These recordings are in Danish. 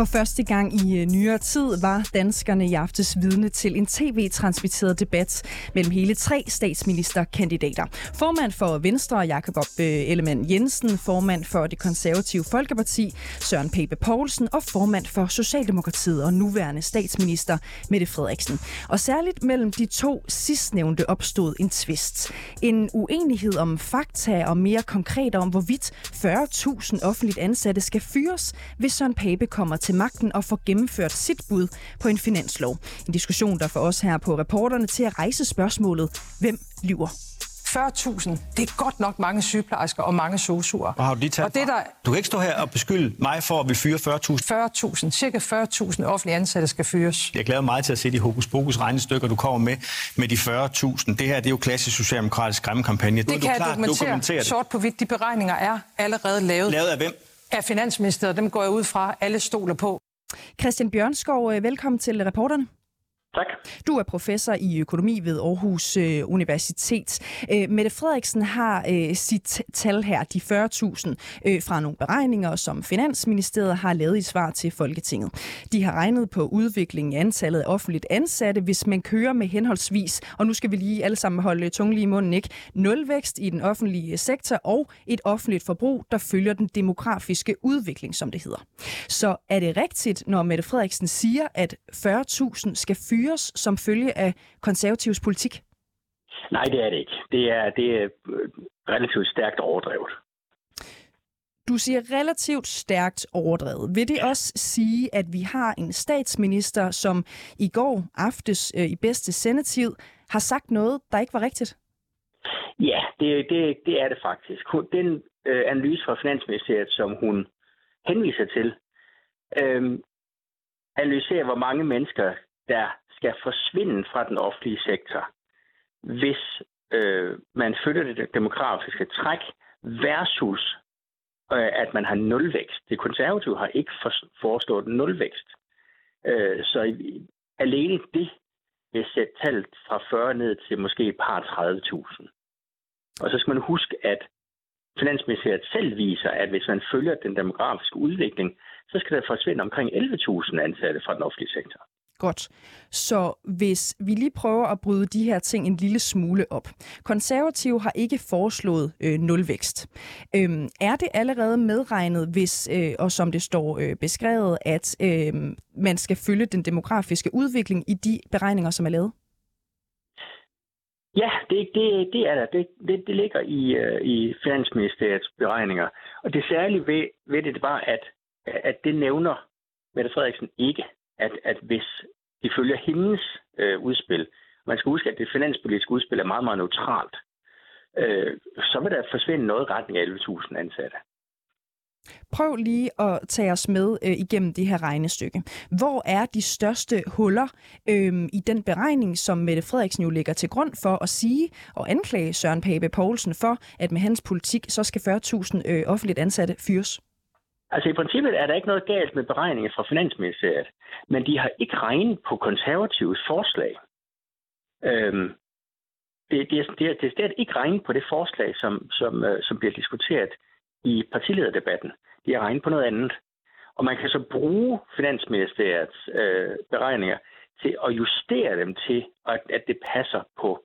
For første gang i øh, nyere tid var danskerne i aftes vidne til en tv-transmitteret debat mellem hele tre statsministerkandidater. Formand for Venstre, Jakob øh, Ellemann Jensen, formand for det konservative Folkeparti, Søren Pape Poulsen og formand for Socialdemokratiet og nuværende statsminister Mette Frederiksen. Og særligt mellem de to sidstnævnte opstod en tvist. En uenighed om fakta og mere konkret om, hvorvidt 40.000 offentligt ansatte skal fyres, hvis Søren Pape kommer til til magten og får gennemført sit bud på en finanslov. En diskussion, der får os her på reporterne til at rejse spørgsmålet, hvem lyver? 40.000, det er godt nok mange sygeplejersker og mange sosuer. Og har du lige taget og det der, Du kan ikke stå her og beskylde mig for at vi fyre 40.000. 40.000, cirka 40.000 offentlige ansatte skal fyres. Jeg glæder mig meget til at se de hokus pokus regnestykker, du kommer med med de 40.000. Det her det er jo klassisk socialdemokratisk skræmmekampagne. Det kan jeg dokumentere, dokumentere sort på hvidt. De beregninger er allerede lavet. Lavet af hvem? Af Finansministeriet. Dem går jeg ud fra, alle stoler på. Christian Bjørnskov, øh, velkommen til reporterne. Tak. Du er professor i økonomi ved Aarhus øh, Universitet. Øh, Mette Frederiksen har øh, sit tal her, de 40.000, øh, fra nogle beregninger, som Finansministeriet har lavet i svar til Folketinget. De har regnet på udviklingen i antallet af offentligt ansatte, hvis man kører med henholdsvis, og nu skal vi lige alle sammen holde tungen lige i munden, ikke? Nulvækst i den offentlige sektor og et offentligt forbrug, der følger den demografiske udvikling, som det hedder. Så er det rigtigt, når Mette Frederiksen siger, at 40.000 skal fyre fyres som følge af konservativs politik? Nej, det er det ikke. Det er, det er øh, relativt stærkt overdrevet. Du siger relativt stærkt overdrevet. Vil det også sige, at vi har en statsminister, som i går aftes øh, i bedste sendetid har sagt noget, der ikke var rigtigt? Ja, det, det, det er det faktisk. Den øh, analyse fra Finansministeriet, som hun henviser til, øh, analyserer, hvor mange mennesker, der skal forsvinde fra den offentlige sektor, hvis øh, man følger det demografiske træk versus øh, at man har nulvækst. Det konservative har ikke for, forestået nulvækst. Øh, så i, alene det vil sætte tallet fra 40 ned til måske et par 30.000. Og så skal man huske, at Finansministeriet selv viser, at hvis man følger den demografiske udvikling, så skal der forsvinde omkring 11.000 ansatte fra den offentlige sektor. Godt. Så hvis vi lige prøver at bryde de her ting en lille smule op. Konservative har ikke foreslået øh, nulvækst. Øhm, er det allerede medregnet, hvis, øh, og som det står øh, beskrevet, at øh, man skal følge den demografiske udvikling i de beregninger, som er lavet? Ja, det, det, det er der. Det, det, det ligger i, øh, i Finansministeriets beregninger. Og det særlige ved, ved det, det var, at, at det nævner Mette Frederiksen ikke at, at hvis de følger hendes øh, udspil, man skal huske, at det finanspolitiske udspil er meget, meget neutralt, øh, så vil der forsvinde noget i retning af 11.000 ansatte. Prøv lige at tage os med øh, igennem det her regnestykke. Hvor er de største huller øh, i den beregning, som Mette Frederiksen jo lægger til grund for at sige og anklage Søren Pape Poulsen for, at med hans politik, så skal 40.000 øh, offentligt ansatte fyres? Altså i princippet er der ikke noget galt med beregninger fra Finansministeriet, men de har ikke regnet på konservatives forslag. Øhm, det, det, er, det, er, det er ikke regnet på det forslag, som, som, øh, som bliver diskuteret i partilederdebatten. De har regnet på noget andet. Og man kan så bruge Finansministeriets øh, beregninger til at justere dem til, at, at det passer på,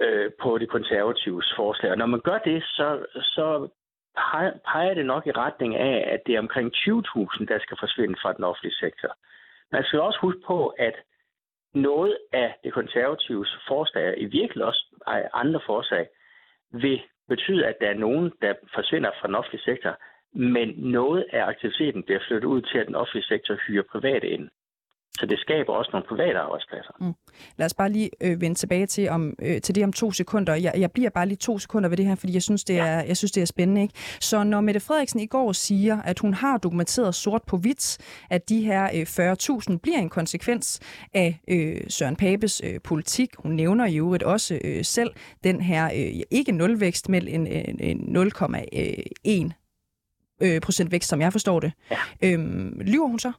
øh, på det konservatives forslag. Og når man gør det, så, så peger det nok i retning af, at det er omkring 20.000, der skal forsvinde fra den offentlige sektor. Man skal også huske på, at noget af det konservatives forslag, i virkeligheden også andre forslag, vil betyde, at der er nogen, der forsvinder fra den offentlige sektor, men noget af aktiviteten bliver flyttet ud til, at den offentlige sektor hyrer private ind. Så det skaber også nogle private arbejdspladser. Mm. Lad os bare lige øh, vende tilbage til, om, øh, til det om to sekunder. Jeg, jeg bliver bare lige to sekunder ved det her, fordi jeg synes, det er, ja. jeg synes, det er spændende. Ikke? Så når Mette Frederiksen i går siger, at hun har dokumenteret sort på hvidt, at de her øh, 40.000 bliver en konsekvens af øh, Søren Papes øh, politik. Hun nævner jo også øh, selv den her øh, ikke nulvækst, men en, en, en 0,1 øh, procent vækst, som jeg forstår det. Ja. Øhm, lyver hun så?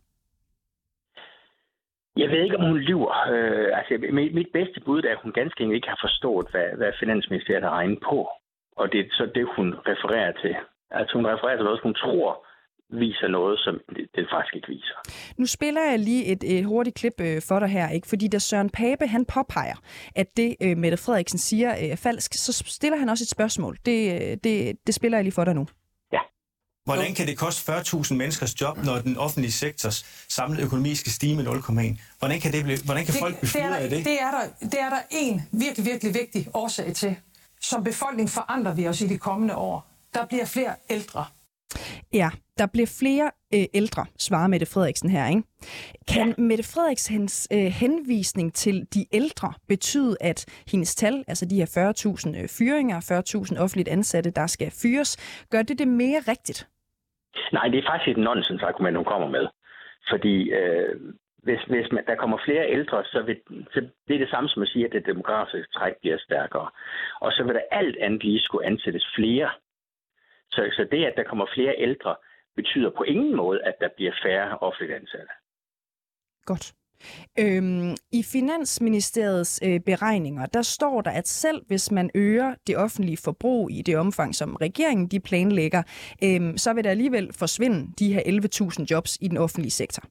Jeg ved ikke, om hun lyver. Øh, altså, mit, bedste bud er, at hun ganske enkelt ikke har forstået, hvad, hvad Finansministeriet har regnet på. Og det er så det, hun refererer til. Altså, hun refererer til noget, hun tror viser noget, som det, faktisk ikke viser. Nu spiller jeg lige et, et hurtigt klip øh, for dig her, ikke? fordi da Søren Pape han påpeger, at det øh, Mette Frederiksen siger øh, er falsk, så stiller han også et spørgsmål. Det, øh, det, det spiller jeg lige for dig nu. Hvordan kan det koste 40.000 menneskers job, når den offentlige sektors samlede økonomi skal stige med 0,1? Hvordan kan, det blive, hvordan kan det, folk blive fyret af det? Det er, der, det er der en virkelig, virkelig vigtig årsag til. Som befolkning forandrer vi os i de kommende år. Der bliver flere ældre. Ja, der bliver flere øh, ældre, svarer Mette Frederiksen her. Ikke? Kan ja. Mette Frederiksens øh, henvisning til de ældre betyde, at hendes tal, altså de her 40.000 øh, fyringer, 40.000 offentligt ansatte, der skal fyres, gør det det mere rigtigt? Nej, det er faktisk et nonsensargument, hun kommer med. Fordi øh, hvis, hvis man, der kommer flere ældre, så, vil, så det er det samme som at sige, at det demografiske træk bliver stærkere. Og så vil der alt andet lige skulle ansættes flere. Så, så det, at der kommer flere ældre, betyder på ingen måde, at der bliver færre offentligt ansatte. Godt. Øhm, I Finansministeriets øh, beregninger, der står der, at selv hvis man øger det offentlige forbrug i det omfang, som regeringen de planlægger, øhm, så vil der alligevel forsvinde de her 11.000 jobs i den offentlige sektor.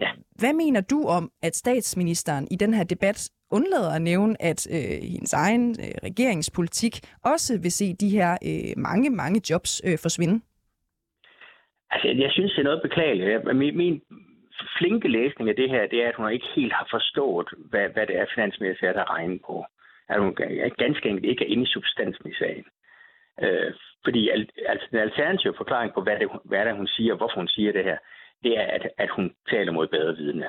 Ja. Hvad mener du om, at statsministeren i den her debat undlader at nævne, at øh, hendes egen øh, regeringspolitik også vil se de her øh, mange, mange jobs øh, forsvinde? Altså, jeg synes, det er noget beklageligt. Min, min flinke læsning af det her, det er, at hun ikke helt har forstået, hvad, hvad det er, finansministeriet har regnet på. At hun ganske enkelt ikke er inde i substansen i sagen. Øh, fordi altså, den alternative forklaring på, hvad det, hvad det hun siger, og hvorfor hun siger det her, det er, at, at hun taler mod bedre vidne.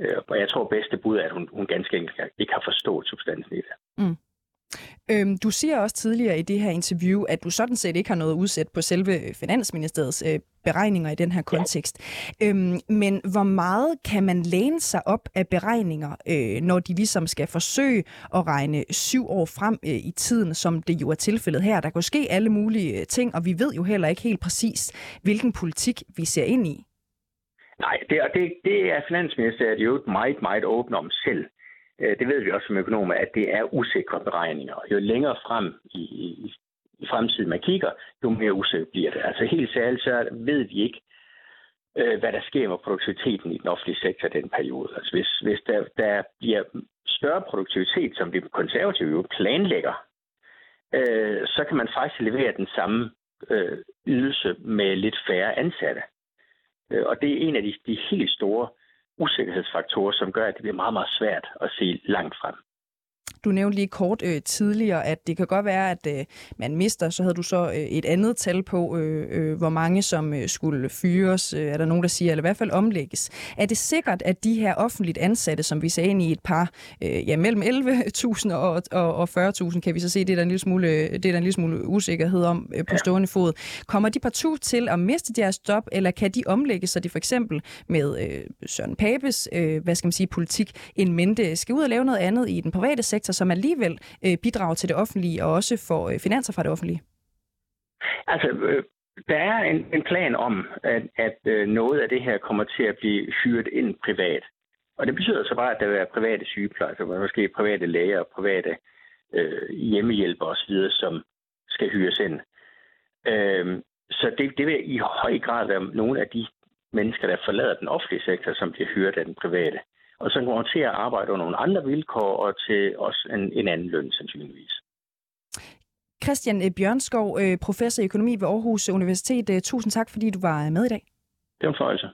Øh, og jeg tror, bedste bud er, at hun, hun ganske enkelt ikke har forstået substansen i det. Mm. Øhm, du siger også tidligere i det her interview, at du sådan set ikke har noget udsat på selve Finansministeriets øh, beregninger i den her kontekst. Ja. Øhm, men hvor meget kan man læne sig op af beregninger, øh, når de ligesom skal forsøge at regne syv år frem øh, i tiden, som det jo er tilfældet her? Der kan ske alle mulige øh, ting, og vi ved jo heller ikke helt præcis, hvilken politik vi ser ind i. Nej, det, det, det er Finansministeriet jo meget, meget åbent om selv. Øh, det ved vi også som økonomer, at det er usikre beregninger. Jo længere frem i, i, i fremtiden man kigger, jo mere usikkert bliver det. Altså helt særligt, så ved vi ikke, øh, hvad der sker med produktiviteten i den offentlige sektor i den periode. Altså hvis, hvis der, der bliver større produktivitet, som de konservative jo planlægger, øh, så kan man faktisk levere den samme øh, ydelse med lidt færre ansatte. Øh, og det er en af de, de helt store usikkerhedsfaktorer, som gør, at det bliver meget, meget svært at se langt frem. Du nævnte lige kort øh, tidligere, at det kan godt være, at øh, man mister, så havde du så øh, et andet tal på, øh, øh, hvor mange som øh, skulle fyres, øh, er der nogen, der siger, eller i hvert fald omlægges. Er det sikkert, at de her offentligt ansatte, som vi sagde ind i et par, øh, ja, mellem 11.000 og, og, og 40.000, kan vi så se, det er der en lille smule, det er der en lille smule usikkerhed om øh, på stående fod. Kommer de partout til at miste deres job, eller kan de omlægges, så de for eksempel med øh, Søren Papes, øh, hvad skal man sige, politik, en mente skal ud og lave noget andet i den private sektor, Altså, som alligevel øh, bidrager til det offentlige og også får øh, finanser fra det offentlige? Altså, øh, der er en, en plan om, at, at øh, noget af det her kommer til at blive hyret ind privat. Og det betyder så bare, at der vil være private sygeplejersker, måske private læger og private øh, hjemmehjælper osv., som skal hyres ind. Øh, så det, det vil i høj grad være nogle af de mennesker, der forlader den offentlige sektor, som bliver hyret af den private og som kommer til at arbejde under nogle andre vilkår og til også en, en anden løn sandsynligvis. Christian øh, Bjørnskov, øh, professor i økonomi ved Aarhus Universitet. Øh, tusind tak, fordi du var med i dag. Det var en fornøjelse.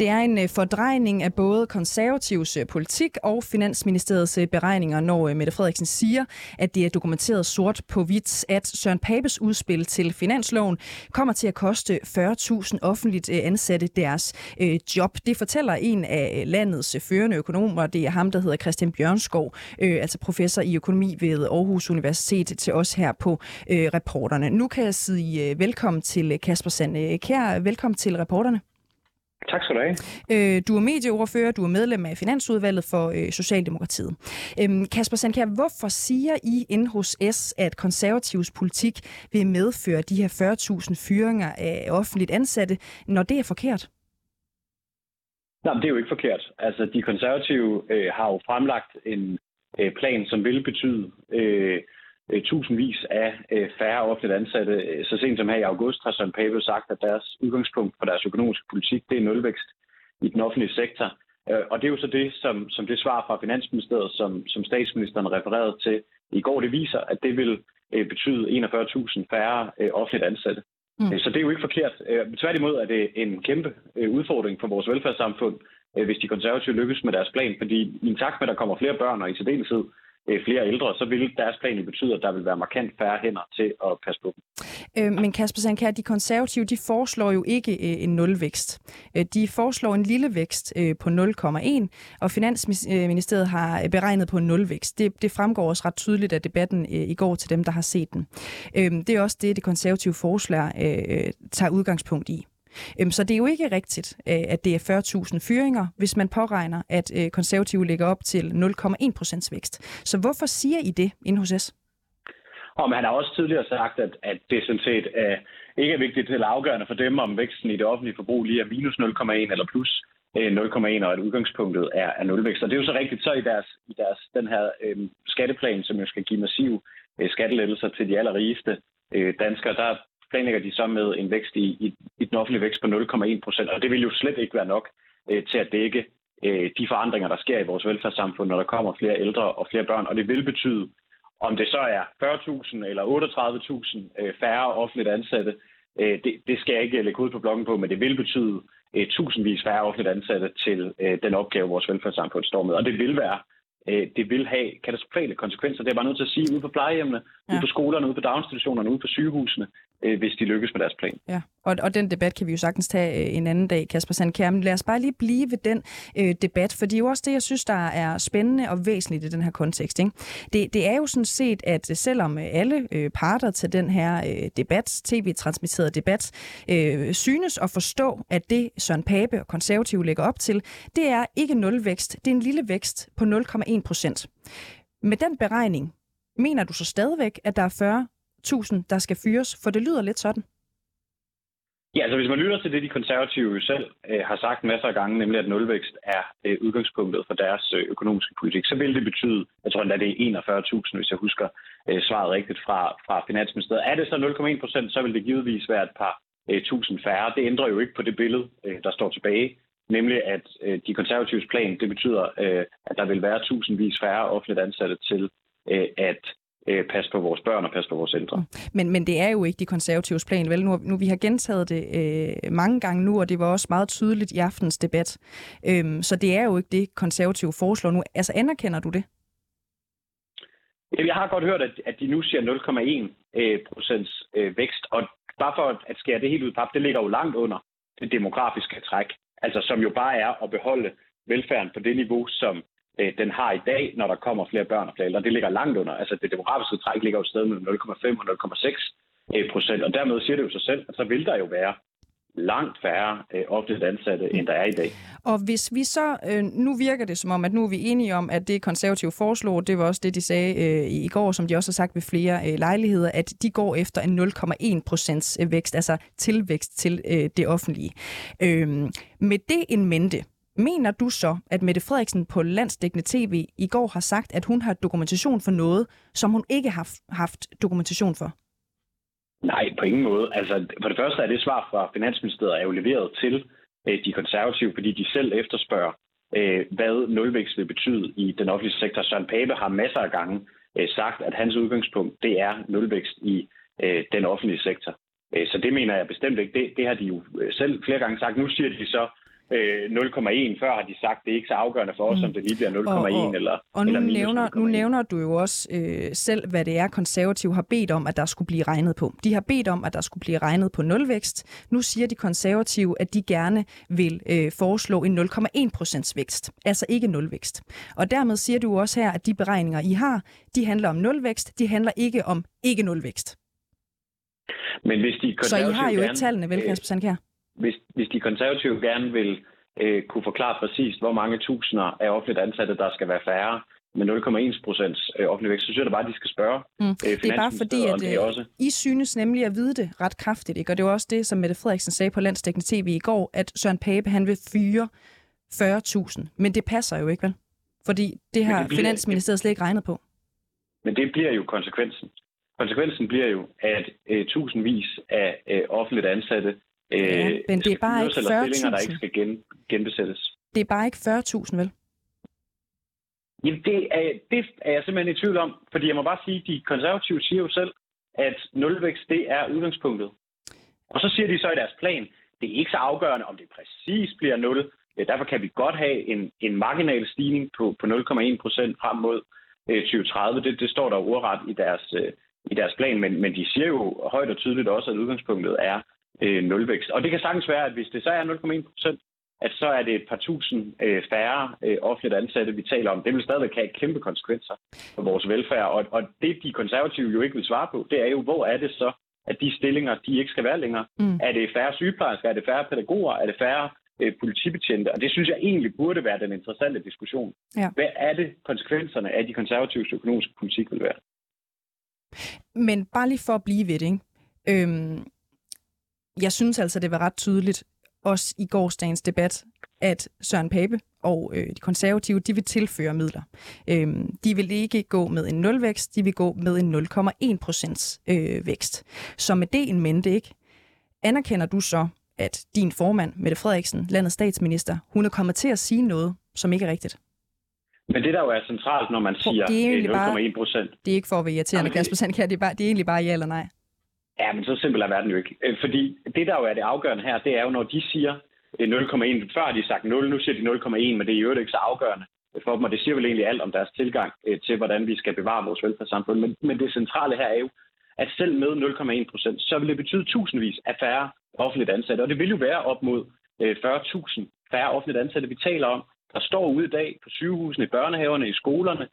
Det er en øh, fordrejning af både konservativs øh, politik og Finansministeriets øh, beregninger, når Mette Frederiksen siger, at det er dokumenteret sort på hvidt, at Søren Papes udspil til finansloven kommer til at koste 40.000 offentligt ansatte deres job. Det fortæller en af landets førende økonomer, det er ham, der hedder Christian Bjørnskov, altså professor i økonomi ved Aarhus Universitet, til os her på reporterne. Nu kan jeg sige velkommen til Kasper Sand Kær. Velkommen til reporterne. Tak skal du have. Øh, du er medieordfører, du er medlem af Finansudvalget for øh, Socialdemokratiet. Øhm, Kasper Sandkær, hvorfor siger I inde hos S, at konservativs politik vil medføre de her 40.000 fyringer af offentligt ansatte, når det er forkert? Nej, det er jo ikke forkert. Altså, de konservative øh, har jo fremlagt en øh, plan, som vil betyde øh, tusindvis af øh, færre offentligt ansatte. Så sent som her i august har Søren Pape sagt, at deres udgangspunkt for deres økonomiske politik, det er nulvækst i den offentlige sektor. Øh, og det er jo så det, som, som det svar fra Finansministeriet, som, som statsministeren refererede til i går, det viser, at det vil øh, betyde 41.000 færre øh, offentligt ansatte. Mm. Så det er jo ikke forkert. Øh, tværtimod er det en kæmpe øh, udfordring for vores velfærdssamfund, øh, hvis de konservative lykkes med deres plan, fordi i en takt med, at der kommer flere børn og i særdeleshed Øh, Øh, flere ældre, så vil deres plan betyde, at der vil være markant færre hænder til at passe på dem. Øh, men Kasper Sankær, de konservative, de foreslår jo ikke øh, en nulvækst. Øh, de foreslår en lille vækst øh, på 0,1, og Finansministeriet har øh, beregnet på en nulvækst. Det, det fremgår også ret tydeligt af debatten øh, i går til dem, der har set den. Øh, det er også det, det konservative forslag øh, tager udgangspunkt i. Øhm, så det er jo ikke rigtigt, øh, at det er 40.000 fyringer, hvis man påregner, at øh, konservative ligger op til 0,1 procents vækst. Så hvorfor siger I det inde hos S? Og han har også tidligere sagt, at, at det sådan set er, ikke er vigtigt eller afgørende for dem, om væksten i det offentlige forbrug lige er minus 0,1 eller plus 0,1, og at udgangspunktet er, er nulvækst. Og det er jo så rigtigt, så i deres, i deres den her øh, skatteplan, som jo skal give massiv øh, skattelettelser til de allerrigeste øh, danskere, der planlægger de så med en vækst i, i, i den offentlige vækst på 0,1 procent, og det vil jo slet ikke være nok øh, til at dække øh, de forandringer, der sker i vores velfærdssamfund, når der kommer flere ældre og flere børn, og det vil betyde, om det så er 40.000 eller 38.000 øh, færre offentligt ansatte, øh, det, det skal jeg ikke lægge ud på bloggen på, men det vil betyde øh, tusindvis færre offentligt ansatte til øh, den opgave, vores velfærdssamfund står med, og det vil være øh, det vil have katastrofale konsekvenser. Det er bare nødt til at sige ude på plejehjemmene, ja. ude på skolerne, ude på daginstitutionerne, ude på sygehusene, øh, hvis de lykkes med deres plan. Ja, og, og den debat kan vi jo sagtens tage øh, en anden dag, Kasper Sandkær. Men lad os bare lige blive ved den øh, debat, for det er jo også det, jeg synes, der er spændende og væsentligt i den her kontekst. Ikke? Det, det er jo sådan set, at øh, selvom øh, alle øh, parter til den her øh, debat, tv-transmitterede debat, øh, synes at forstå, at det Søren Pape og konservative lægger op til, det er ikke nulvækst, det er en lille vækst på 0,1 procent. Med den beregning, mener du så stadigvæk, at der er 40 der skal fyres? For det lyder lidt sådan. Ja, altså hvis man lytter til det, de konservative selv øh, har sagt masser af gange, nemlig at nulvækst er øh, udgangspunktet for deres øh, økonomiske politik, så vil det betyde, jeg tror endda det er 41.000, hvis jeg husker øh, svaret rigtigt fra, fra Finansministeriet. Er det så 0,1 procent, så vil det givetvis være et par øh, tusind færre. Det ændrer jo ikke på det billede, øh, der står tilbage, nemlig at øh, de konservatives plan, det betyder, øh, at der vil være tusindvis færre offentligt ansatte til øh, at øh, passe på vores børn og passe på vores ældre. Mm. Men, men det er jo ikke de konservatives plan, vel? Nu, nu vi har gentaget det øh, mange gange nu, og det var også meget tydeligt i aftens debat. Øhm, så det er jo ikke det, konservative foreslår nu. Altså, anerkender du det? Jeg har godt hørt, at, at de nu siger 0,1 øh, procents øh, vækst, og bare for at skære det helt ud pap, det ligger jo langt under det demografiske træk, altså som jo bare er at beholde velfærden på det niveau, som øh, den har i dag, når der kommer flere børn og flere ældre. Det ligger langt under. Altså det demografiske træk ligger jo et sted mellem 0,5 og 0,6 øh, procent, og dermed siger det jo sig selv, at så vil der jo være langt færre øh, offentligt ansatte, end der er i dag. Og hvis vi så, øh, nu virker det som om, at nu er vi enige om, at det konservative foreslog, det var også det, de sagde øh, i går, som de også har sagt ved flere øh, lejligheder, at de går efter en 0,1 procents øh, vækst, altså tilvækst til øh, det offentlige. Øh, med det en mente, Mener du så, at Mette Frederiksen på landsdækkende tv i går har sagt, at hun har dokumentation for noget, som hun ikke har haft dokumentation for? Nej, på ingen måde. Altså, for det første er det svar fra Finansministeriet er jo leveret til øh, de konservative, fordi de selv efterspørger, øh, hvad nulvækst vil betyde i den offentlige sektor. Søren Pape har masser af gange øh, sagt, at hans udgangspunkt det er nulvækst i øh, den offentlige sektor. Øh, så det mener jeg bestemt ikke. Det, det har de jo øh, selv flere gange sagt. Nu siger de så, øh, 0,1. Før har de sagt, det er ikke så afgørende for os, mm. om det lige bliver 0,1 Og- og- eller Og nu, eller minus nævner, nu 0,1. nævner du jo også øh, selv, hvad det er, konservative har bedt om, at der skulle blive regnet på. De har bedt om, at der skulle blive regnet på nulvækst. Nu siger de konservative, at de gerne vil øh, foreslå en 0,1 procents vækst, altså ikke nulvækst. Og dermed siger du også her, at de beregninger, I har, de handler om nulvækst, de handler ikke om ikke nulvækst. Men hvis de Så I har jo konservative ikke tallene, vel, øh, Kasper Sandkjær? Hvis, hvis de konservative gerne vil øh, kunne forklare præcist, hvor mange tusinder af offentligt ansatte, der skal være færre med 0,1 procents øh, offentlig vækst, så synes jeg da bare, at de skal spørge Mm. øh, Det er bare fordi, at det øh, også. I synes nemlig at vide det ret kraftigt, ikke? og det var også det, som Mette Frederiksen sagde på Landsdækkende TV i går, at Søren Pape han vil fyre 40.000. Men det passer jo ikke, vel? Fordi det har det bliver- Finansministeriet slet ikke regnet på. Men det bliver jo konsekvensen. Konsekvensen bliver jo, at øh, tusindvis af øh, offentligt ansatte øh, Ja, men det er bare ikke eller stillinger, der 40.000. ikke skal gen, genbesættes. Det er bare ikke 40.000, vel? Jamen, det er, det er jeg simpelthen i tvivl om, fordi jeg må bare sige, at de konservative siger jo selv, at nulvækst, det er udgangspunktet. Og så siger de så i deres plan, det er ikke så afgørende, om det præcis bliver 0. Ja, derfor kan vi godt have en, en marginal stigning på, på 0,1 procent frem mod øh, 2030. Det, det står der ordret i deres, øh, i deres plan, men, men de siger jo højt og tydeligt også, at udgangspunktet er øh, nulvækst. Og det kan sagtens være, at hvis det så er 0,1 procent, at så er det et par tusind øh, færre øh, offentligt ansatte, vi taler om. Det vil stadigvæk have kæmpe konsekvenser for vores velfærd. Og, og det, de konservative jo ikke vil svare på, det er jo, hvor er det så, at de stillinger, de ikke skal være længere? Mm. Er det færre sygeplejersker? Er det færre pædagoger? Er det færre øh, politibetjente? Og det synes jeg egentlig burde være den interessante diskussion. Ja. Hvad er det konsekvenserne af de konservatives økonomiske politik vil være? Men bare lige for at blive ved det, ikke? Øhm, jeg synes altså, det var ret tydeligt, også i gårsdagens debat, at Søren Pape og øh, de konservative, de vil tilføre midler. Øhm, de vil ikke gå med en nulvækst, de vil gå med en 0,1 procents øh, vækst. Så med det en mente, ikke? Anerkender du så, at din formand, Mette Frederiksen, landets statsminister, hun er kommet til at sige noget, som ikke er rigtigt? Men det, der jo er centralt, når man siger det er øh, egentlig bare- 0,1 procent, Det er ikke for at være irriterende, Jamen, det- Kasper Sandkjær, det er, bare, det er egentlig bare ja eller nej. Ja, men så simpelt er verden jo ikke. Øh, fordi det, der jo er det afgørende her, det er jo, når de siger 0,1. Før har de sagt 0, nu siger de 0,1, men det er jo ikke så afgørende for dem, og det siger vel egentlig alt om deres tilgang øh, til, hvordan vi skal bevare vores velfærdssamfund. Men, men det centrale her er jo, at selv med 0,1 procent, så vil det betyde tusindvis af færre offentligt ansatte. Og det vil jo være op mod øh, 40.000 færre offentligt ansatte, vi taler om, der står ude i dag på sygehusene, i børnehaverne, i skolerne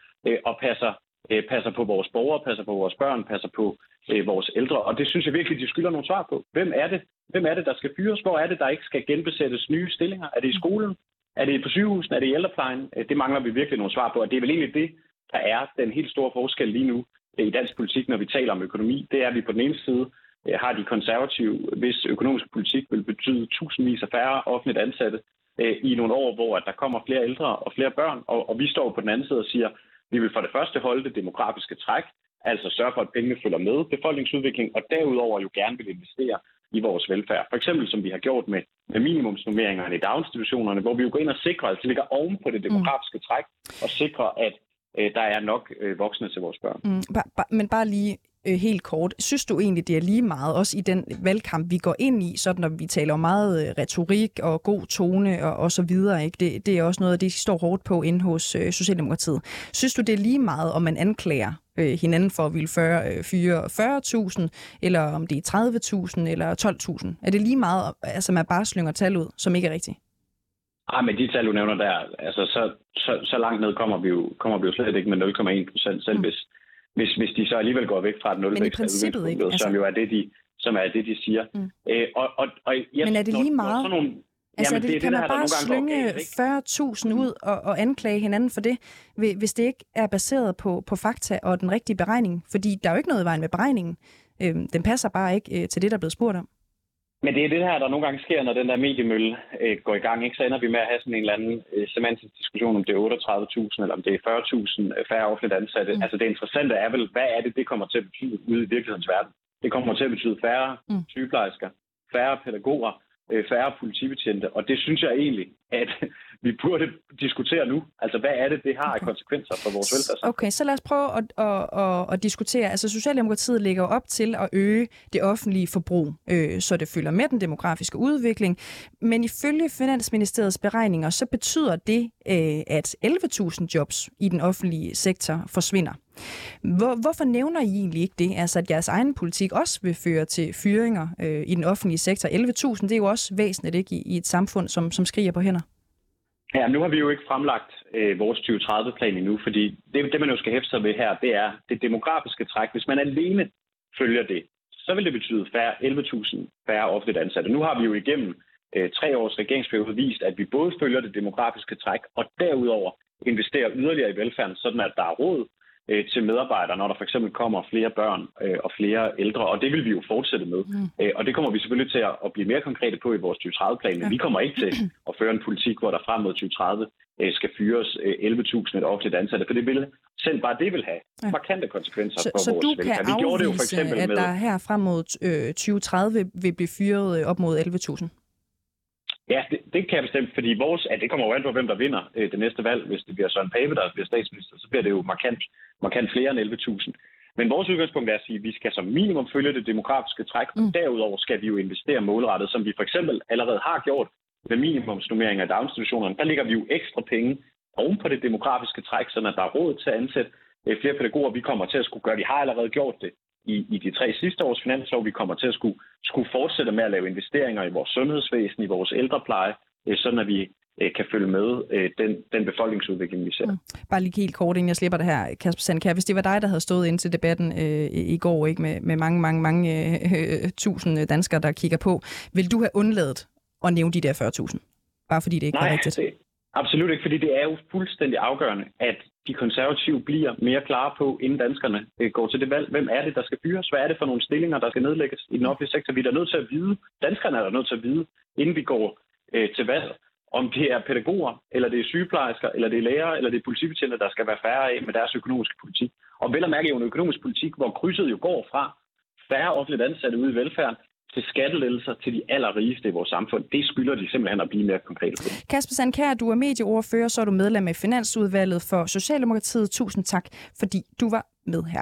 og passer, øh, passer på vores borgere, passer på vores børn, passer på øh, vores ældre. Og det synes jeg virkelig, de skylder nogle svar på. Hvem er det, Hvem er det der skal fyres? Hvor er det, der ikke skal genbesættes nye stillinger? Er det i skolen? Er det på sygehusene? Er det i ældreplejen? Øh, det mangler vi virkelig nogle svar på. Og det er vel egentlig det, der er den helt store forskel lige nu øh, i dansk politik, når vi taler om økonomi. Det er, at vi på den ene side øh, har de konservative, hvis økonomisk politik vil betyde tusindvis af færre offentligt ansatte i nogle år, hvor at der kommer flere ældre og flere børn. Og, og vi står på den anden side og siger, vi vil for det første holde det demografiske træk, altså sørge for, at pengene følger med befolkningsudvikling, og derudover jo gerne vil investere i vores velfærd. For eksempel som vi har gjort med, med minimumsnummeringerne i daginstitutionerne, hvor vi jo går ind og sikrer, at det ligger oven på det demografiske træk, og sikrer, at øh, der er nok øh, voksne til vores børn. Mm, ba, ba, men bare lige øh, helt kort. Synes du egentlig, det er lige meget, også i den valgkamp, vi går ind i, sådan når vi taler om meget øh, retorik og god tone og, og så videre, ikke? Det, det er også noget af det, de står hårdt på inde hos øh, Socialdemokratiet. Synes du, det er lige meget, om man anklager øh, hinanden for at ville øh, fyre 40.000, eller om det er 30.000 eller 12.000? Er det lige meget, altså man bare slynger tal ud, som ikke er rigtigt? Ah, men de tal, du nævner der, altså så, så, så langt ned kommer vi, jo, kommer vi jo slet ikke med 0,1 procent, selv mm. hvis, hvis, hvis de så alligevel går væk fra et nulvækst, ikke, altså... som jo er det, de, som er det, de siger. Mm. Øh, og, og, og jeg, men er det lige meget? Sådan nogle, Altså, jamen, det, det, kan det, man bare slynge 40.000 ud og, og anklage hinanden for det, hvis det ikke er baseret på, på fakta og den rigtige beregning? Fordi der er jo ikke noget i vejen med beregningen. Øhm, den passer bare ikke øh, til det, der er blevet spurgt om. Men det er det her, der nogle gange sker, når den der mediemølle øh, går i gang. Ikke? Så ender vi med at have sådan en eller anden øh, semantisk diskussion, om det er 38.000 eller om det er 40.000 færre offentligt ansatte. Mm. Altså det interessante er vel, hvad er det, det kommer til at betyde ude i virkelighedens verden? Det kommer til at betyde færre mm. sygeplejersker, færre pædagoger, øh, færre politibetjente, og det synes jeg egentlig, at vi burde diskutere nu. Altså, hvad er det, det har af konsekvenser for vores velfærdssamfund? Okay, så lad os prøve at, at, at, at diskutere. Altså, Socialdemokratiet lægger op til at øge det offentlige forbrug, øh, så det følger med den demografiske udvikling. Men ifølge Finansministeriets beregninger, så betyder det, øh, at 11.000 jobs i den offentlige sektor forsvinder. Hvor, hvorfor nævner I egentlig ikke det? Altså, at jeres egen politik også vil føre til fyringer øh, i den offentlige sektor. 11.000, det er jo også væsentligt ikke, i, i et samfund, som, som skriger på hænder. Ja, nu har vi jo ikke fremlagt øh, vores 2030-plan endnu, fordi det, det, man jo skal hæfte sig ved her, det er det demografiske træk. Hvis man alene følger det, så vil det betyde færre 11.000 færre offentligt ansatte. Nu har vi jo igennem øh, tre års regeringsperiode vist, at vi både følger det demografiske træk, og derudover investerer yderligere i velfærden, sådan at der er råd øh, til medarbejdere, når der for eksempel kommer flere børn øh, og flere ældre, og det vil vi jo fortsætte med. Mm. Øh, og det kommer vi selvfølgelig til at, at blive mere konkrete på i vores 2030-plan, men ja. vi kommer ikke til at føre en politik, hvor der frem mod 2030 øh, skal fyres øh, 11.000 et offentligt ansatte, for det vil selv bare det vil have ja. markante konsekvenser så, for så vores du kan Vi gjorde det jo for eksempel at med... der her frem mod øh, 2030 vil blive fyret øh, op mod 11.000? Ja, det, det kan jeg bestemt, fordi vores, ja, det kommer jo an på, hvem der vinder øh, det næste valg. Hvis det bliver Søren Pape, der bliver statsminister, så bliver det jo markant, markant flere end 11.000. Men vores udgangspunkt er at sige, at vi skal som minimum følge det demografiske træk, mm. og derudover skal vi jo investere målrettet, som vi for eksempel allerede har gjort med minimumsnummeringer i daginstitutionerne. Der ligger vi jo ekstra penge oven på det demografiske træk, så der er råd til at ansætte øh, flere pædagoger. Vi kommer til at skulle gøre, de har allerede gjort det i, i de tre sidste års finanslov. Vi kommer til at skulle, skulle fortsætte med at lave investeringer i vores sundhedsvæsen, i vores ældrepleje, øh, sådan at vi øh, kan følge med øh, den, den befolkningsudvikling, vi ser. Mm. Bare lige helt kort, inden jeg slipper det her, Kasper Sandkær. Hvis det var dig, der havde stået ind til debatten øh, i går ikke med, med mange, mange, mange øh, tusind danskere, der kigger på, vil du have undladet at nævne de der 40.000? Bare fordi det ikke Nej, var rigtigt? Det, absolut ikke, fordi det er jo fuldstændig afgørende, at de konservative bliver mere klare på, inden danskerne øh, går til det valg. Hvem er det, der skal fyres? Hvad er det for nogle stillinger, der skal nedlægges i den offentlige sektor? Vi er nødt til at vide, danskerne er der nødt til at vide, inden vi går øh, til valg, om det er pædagoger, eller det er sygeplejersker, eller det er lærere, eller det er politibetjente, der skal være færre af med deres økonomiske politik. Og vel at mærke jo en økonomisk politik, hvor krydset jo går fra færre offentligt ansatte ude i velfærden til skattelettelser til de allerrigeste i vores samfund. Det skylder de simpelthen at blive mere konkrete på. Kasper Sandkær, du er medieordfører, så er du medlem af Finansudvalget for Socialdemokratiet. Tusind tak, fordi du var med her.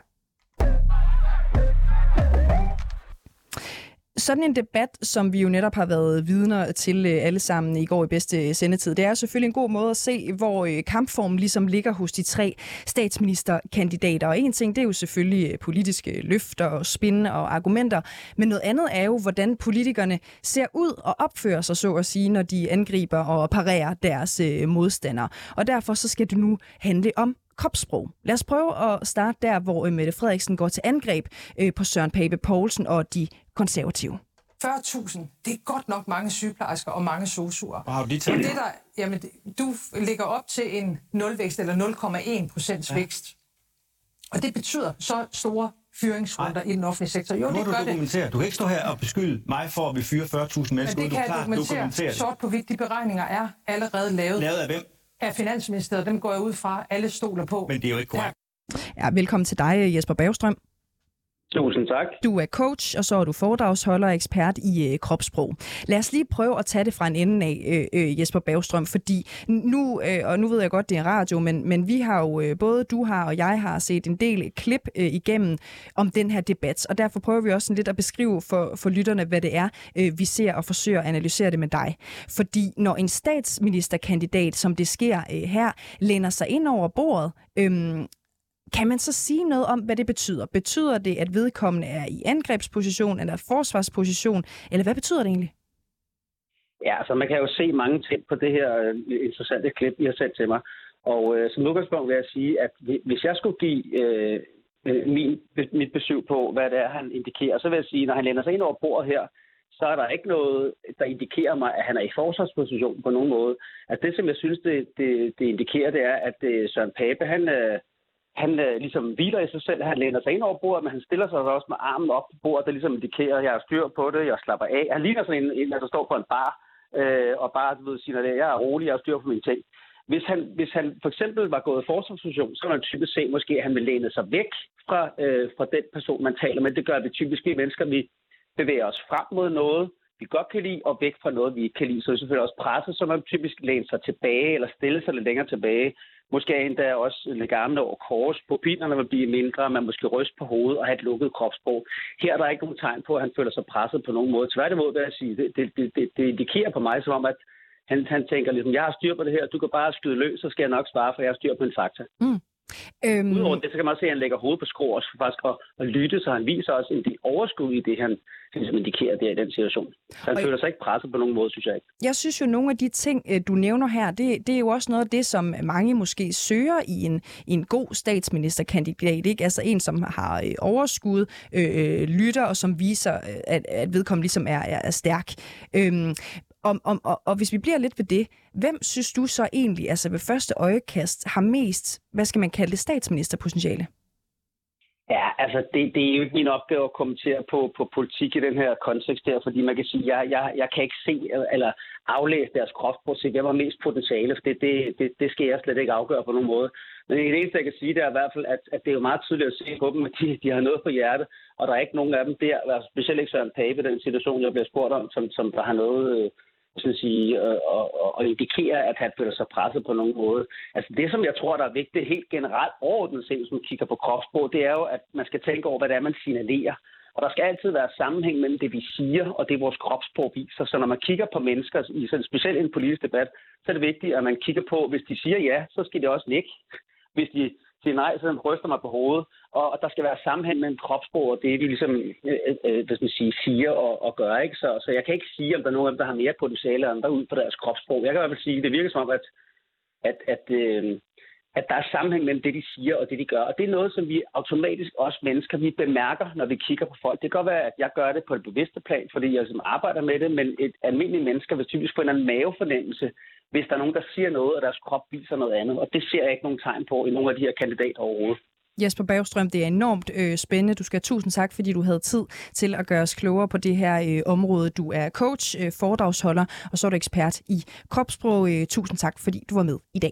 Sådan en debat, som vi jo netop har været vidner til øh, alle sammen i går i bedste øh, sendetid, det er selvfølgelig en god måde at se, hvor øh, kampformen ligesom ligger hos de tre statsministerkandidater. Og en ting, det er jo selvfølgelig politiske løfter og spin og argumenter, men noget andet er jo, hvordan politikerne ser ud og opfører sig, så at sige, når de angriber og parerer deres modstandere. Og derfor så skal det nu handle om kropssprog. Lad os prøve at starte der, hvor Mette Frederiksen går til angreb på Søren Pape Poulsen og de konservative. 40.000, det er godt nok mange sygeplejersker og mange sosuer. Wow, de det, der, jamen, du lægger op til en nulvækst eller 0,1 procents ja. vækst. Og det betyder så store fyringsrunder i den offentlige sektor. Jo, det gør du dokumentere. Det. Du kan ikke stå her og beskylde mig for, at vi fyre 40.000 mennesker. Men det kan du jeg dokumentere sort på hvidt. De beregninger er allerede lavet. Lavet af hvem? Af Finansministeriet. Dem går jeg ud fra. Alle stoler på. Men det er jo ikke korrekt. Ja, velkommen til dig, Jesper Bagstrøm. Tusind tak. Du er coach, og så er du foredragsholder og ekspert i øh, kropssprog. Lad os lige prøve at tage det fra en ende af, øh, øh, Jesper Bagstrøm, fordi nu, øh, og nu ved jeg godt, det er radio, men, men vi har jo, øh, både du har og jeg har set en del klip øh, igennem om den her debat, og derfor prøver vi også lidt at beskrive for, for lytterne, hvad det er, øh, vi ser og forsøger at analysere det med dig. Fordi når en statsministerkandidat, som det sker øh, her, læner sig ind over bordet, øh, kan man så sige noget om, hvad det betyder? Betyder det, at vedkommende er i angrebsposition eller forsvarsposition, eller hvad betyder det egentlig? Ja, altså man kan jo se mange ting på det her øh, interessante klip, I har sendt til mig. Og øh, som udgangspunkt vil jeg sige, at hvis jeg skulle give øh, øh min, mit besøg på, hvad det er, han indikerer, så vil jeg sige, når han lænder sig ind over bordet her, så er der ikke noget, der indikerer mig, at han er i forsvarsposition på nogen måde. At det, som jeg synes, det, det, det indikerer, det er, at øh, Søren Pape, han, øh, han øh, ligesom hviler i sig selv. Han læner sig ind over bordet, men han stiller sig også med armen op på bordet, der ligesom indikerer, at jeg har styr på det, jeg slapper af. Han ligner sådan en, en der står på en bar, øh, og bare du ved, siger, at jeg er rolig, jeg har styr på mine ting. Hvis han, hvis han for eksempel var gået i forsvarsfunktion, så ville man typisk se, måske, at han vil læne sig væk fra, øh, fra den person, man taler med. Det gør vi typisk, vi mennesker, vi bevæger os frem mod noget, vi godt kan lide, og væk fra noget, vi ikke kan lide. Så det er selvfølgelig også presset, så man typisk læner sig tilbage eller stiller sig lidt længere tilbage. Måske endda også lægge armene over kors. Pupillerne vil blive mindre, man måske ryste på hovedet og have et lukket kropssprog. Her er der ikke nogen tegn på, at han føler sig presset på nogen måde. Tværtimod vil jeg sige, det, det, det, det, det indikerer på mig som om, at han, han tænker ligesom, jeg har styr på det her, du kan bare skyde løs, så skal jeg nok svare, for jeg har styr på en fakta. Mm. Øhm... Udover det, så kan man også se, at han lægger hovedet på skrå også for faktisk at, at lytte, så han viser også en del overskud i det, han, ligesom indikerer der i den situation. Så han og føler sig ikke presset på nogen måde, synes jeg ikke. Jeg synes jo, nogle af de ting, øh, du nævner her, det, det er jo også noget af det, som mange måske søger i en, i en god statsministerkandidat. Ikke? Altså en, som har øh, overskud, øh, lytter og som viser, at, at vedkommende ligesom er, er, er stærk. Øhm, om, om, og, og hvis vi bliver lidt ved det, hvem synes du så egentlig, altså ved første øjekast, har mest, hvad skal man kalde det, statsministerpotentiale? Ja, altså det, det er jo ikke min opgave at kommentere på, på politik i den her kontekst der, fordi man kan sige, jeg, jeg, jeg kan ikke se eller aflæse deres kropsprocent. se hvem har mest potentiale, for det, det, det, det skal jeg slet ikke afgøre på nogen måde. Men det eneste, jeg kan sige, det er i hvert fald, at, at det er jo meget tydeligt at se på dem, at de, de har noget på hjertet, og der er ikke nogen af dem der, altså specielt ikke Søren Pape, den situation, jeg bliver spurgt om, som, som der har noget øh, så at sige, øh, og, og, og indikere, at han føler sig presset på nogen måde. Altså det, som jeg tror, der er vigtigt helt generelt overordnet set, hvis man kigger på kropssprog, det er jo, at man skal tænke over, hvad det er, man signalerer. Og der skal altid være sammenhæng mellem det, vi siger, og det, vores kropssprog viser. Så når man kigger på mennesker, i specielt i en politisk debat, så er det vigtigt, at man kigger på, hvis de siger ja, så skal det også nikke. Hvis de siger nej, så ryster mig på hovedet. Og og der skal være sammenhæng mellem kropssprog og det, vi ligesom, øh, øh, øh hvad man sige, siger og, og gør. Ikke? Så, så jeg kan ikke sige, om der er nogen der har mere potentiale end andre ud på deres kropssprog. Jeg kan i hvert fald sige, det virker som om, at, at, at, øh, at der er sammenhæng mellem det, de siger og det, de gør. Og det er noget, som vi automatisk, også mennesker, vi bemærker, når vi kigger på folk. Det kan godt være, at jeg gør det på et bevidste plan, fordi jeg ligesom arbejder med det, men et almindeligt menneske vil typisk få en mavefornemmelse hvis der er nogen, der siger noget, og deres krop viser noget andet. Og det ser jeg ikke nogen tegn på i nogle af de her kandidater overhovedet. Jesper Bagstrøm, det er enormt øh, spændende. Du skal have tusind tak, fordi du havde tid til at gøre os klogere på det her øh, område. Du er coach, øh, foredragsholder, og så er du ekspert i kropssprog. Øh, tusind tak, fordi du var med i dag.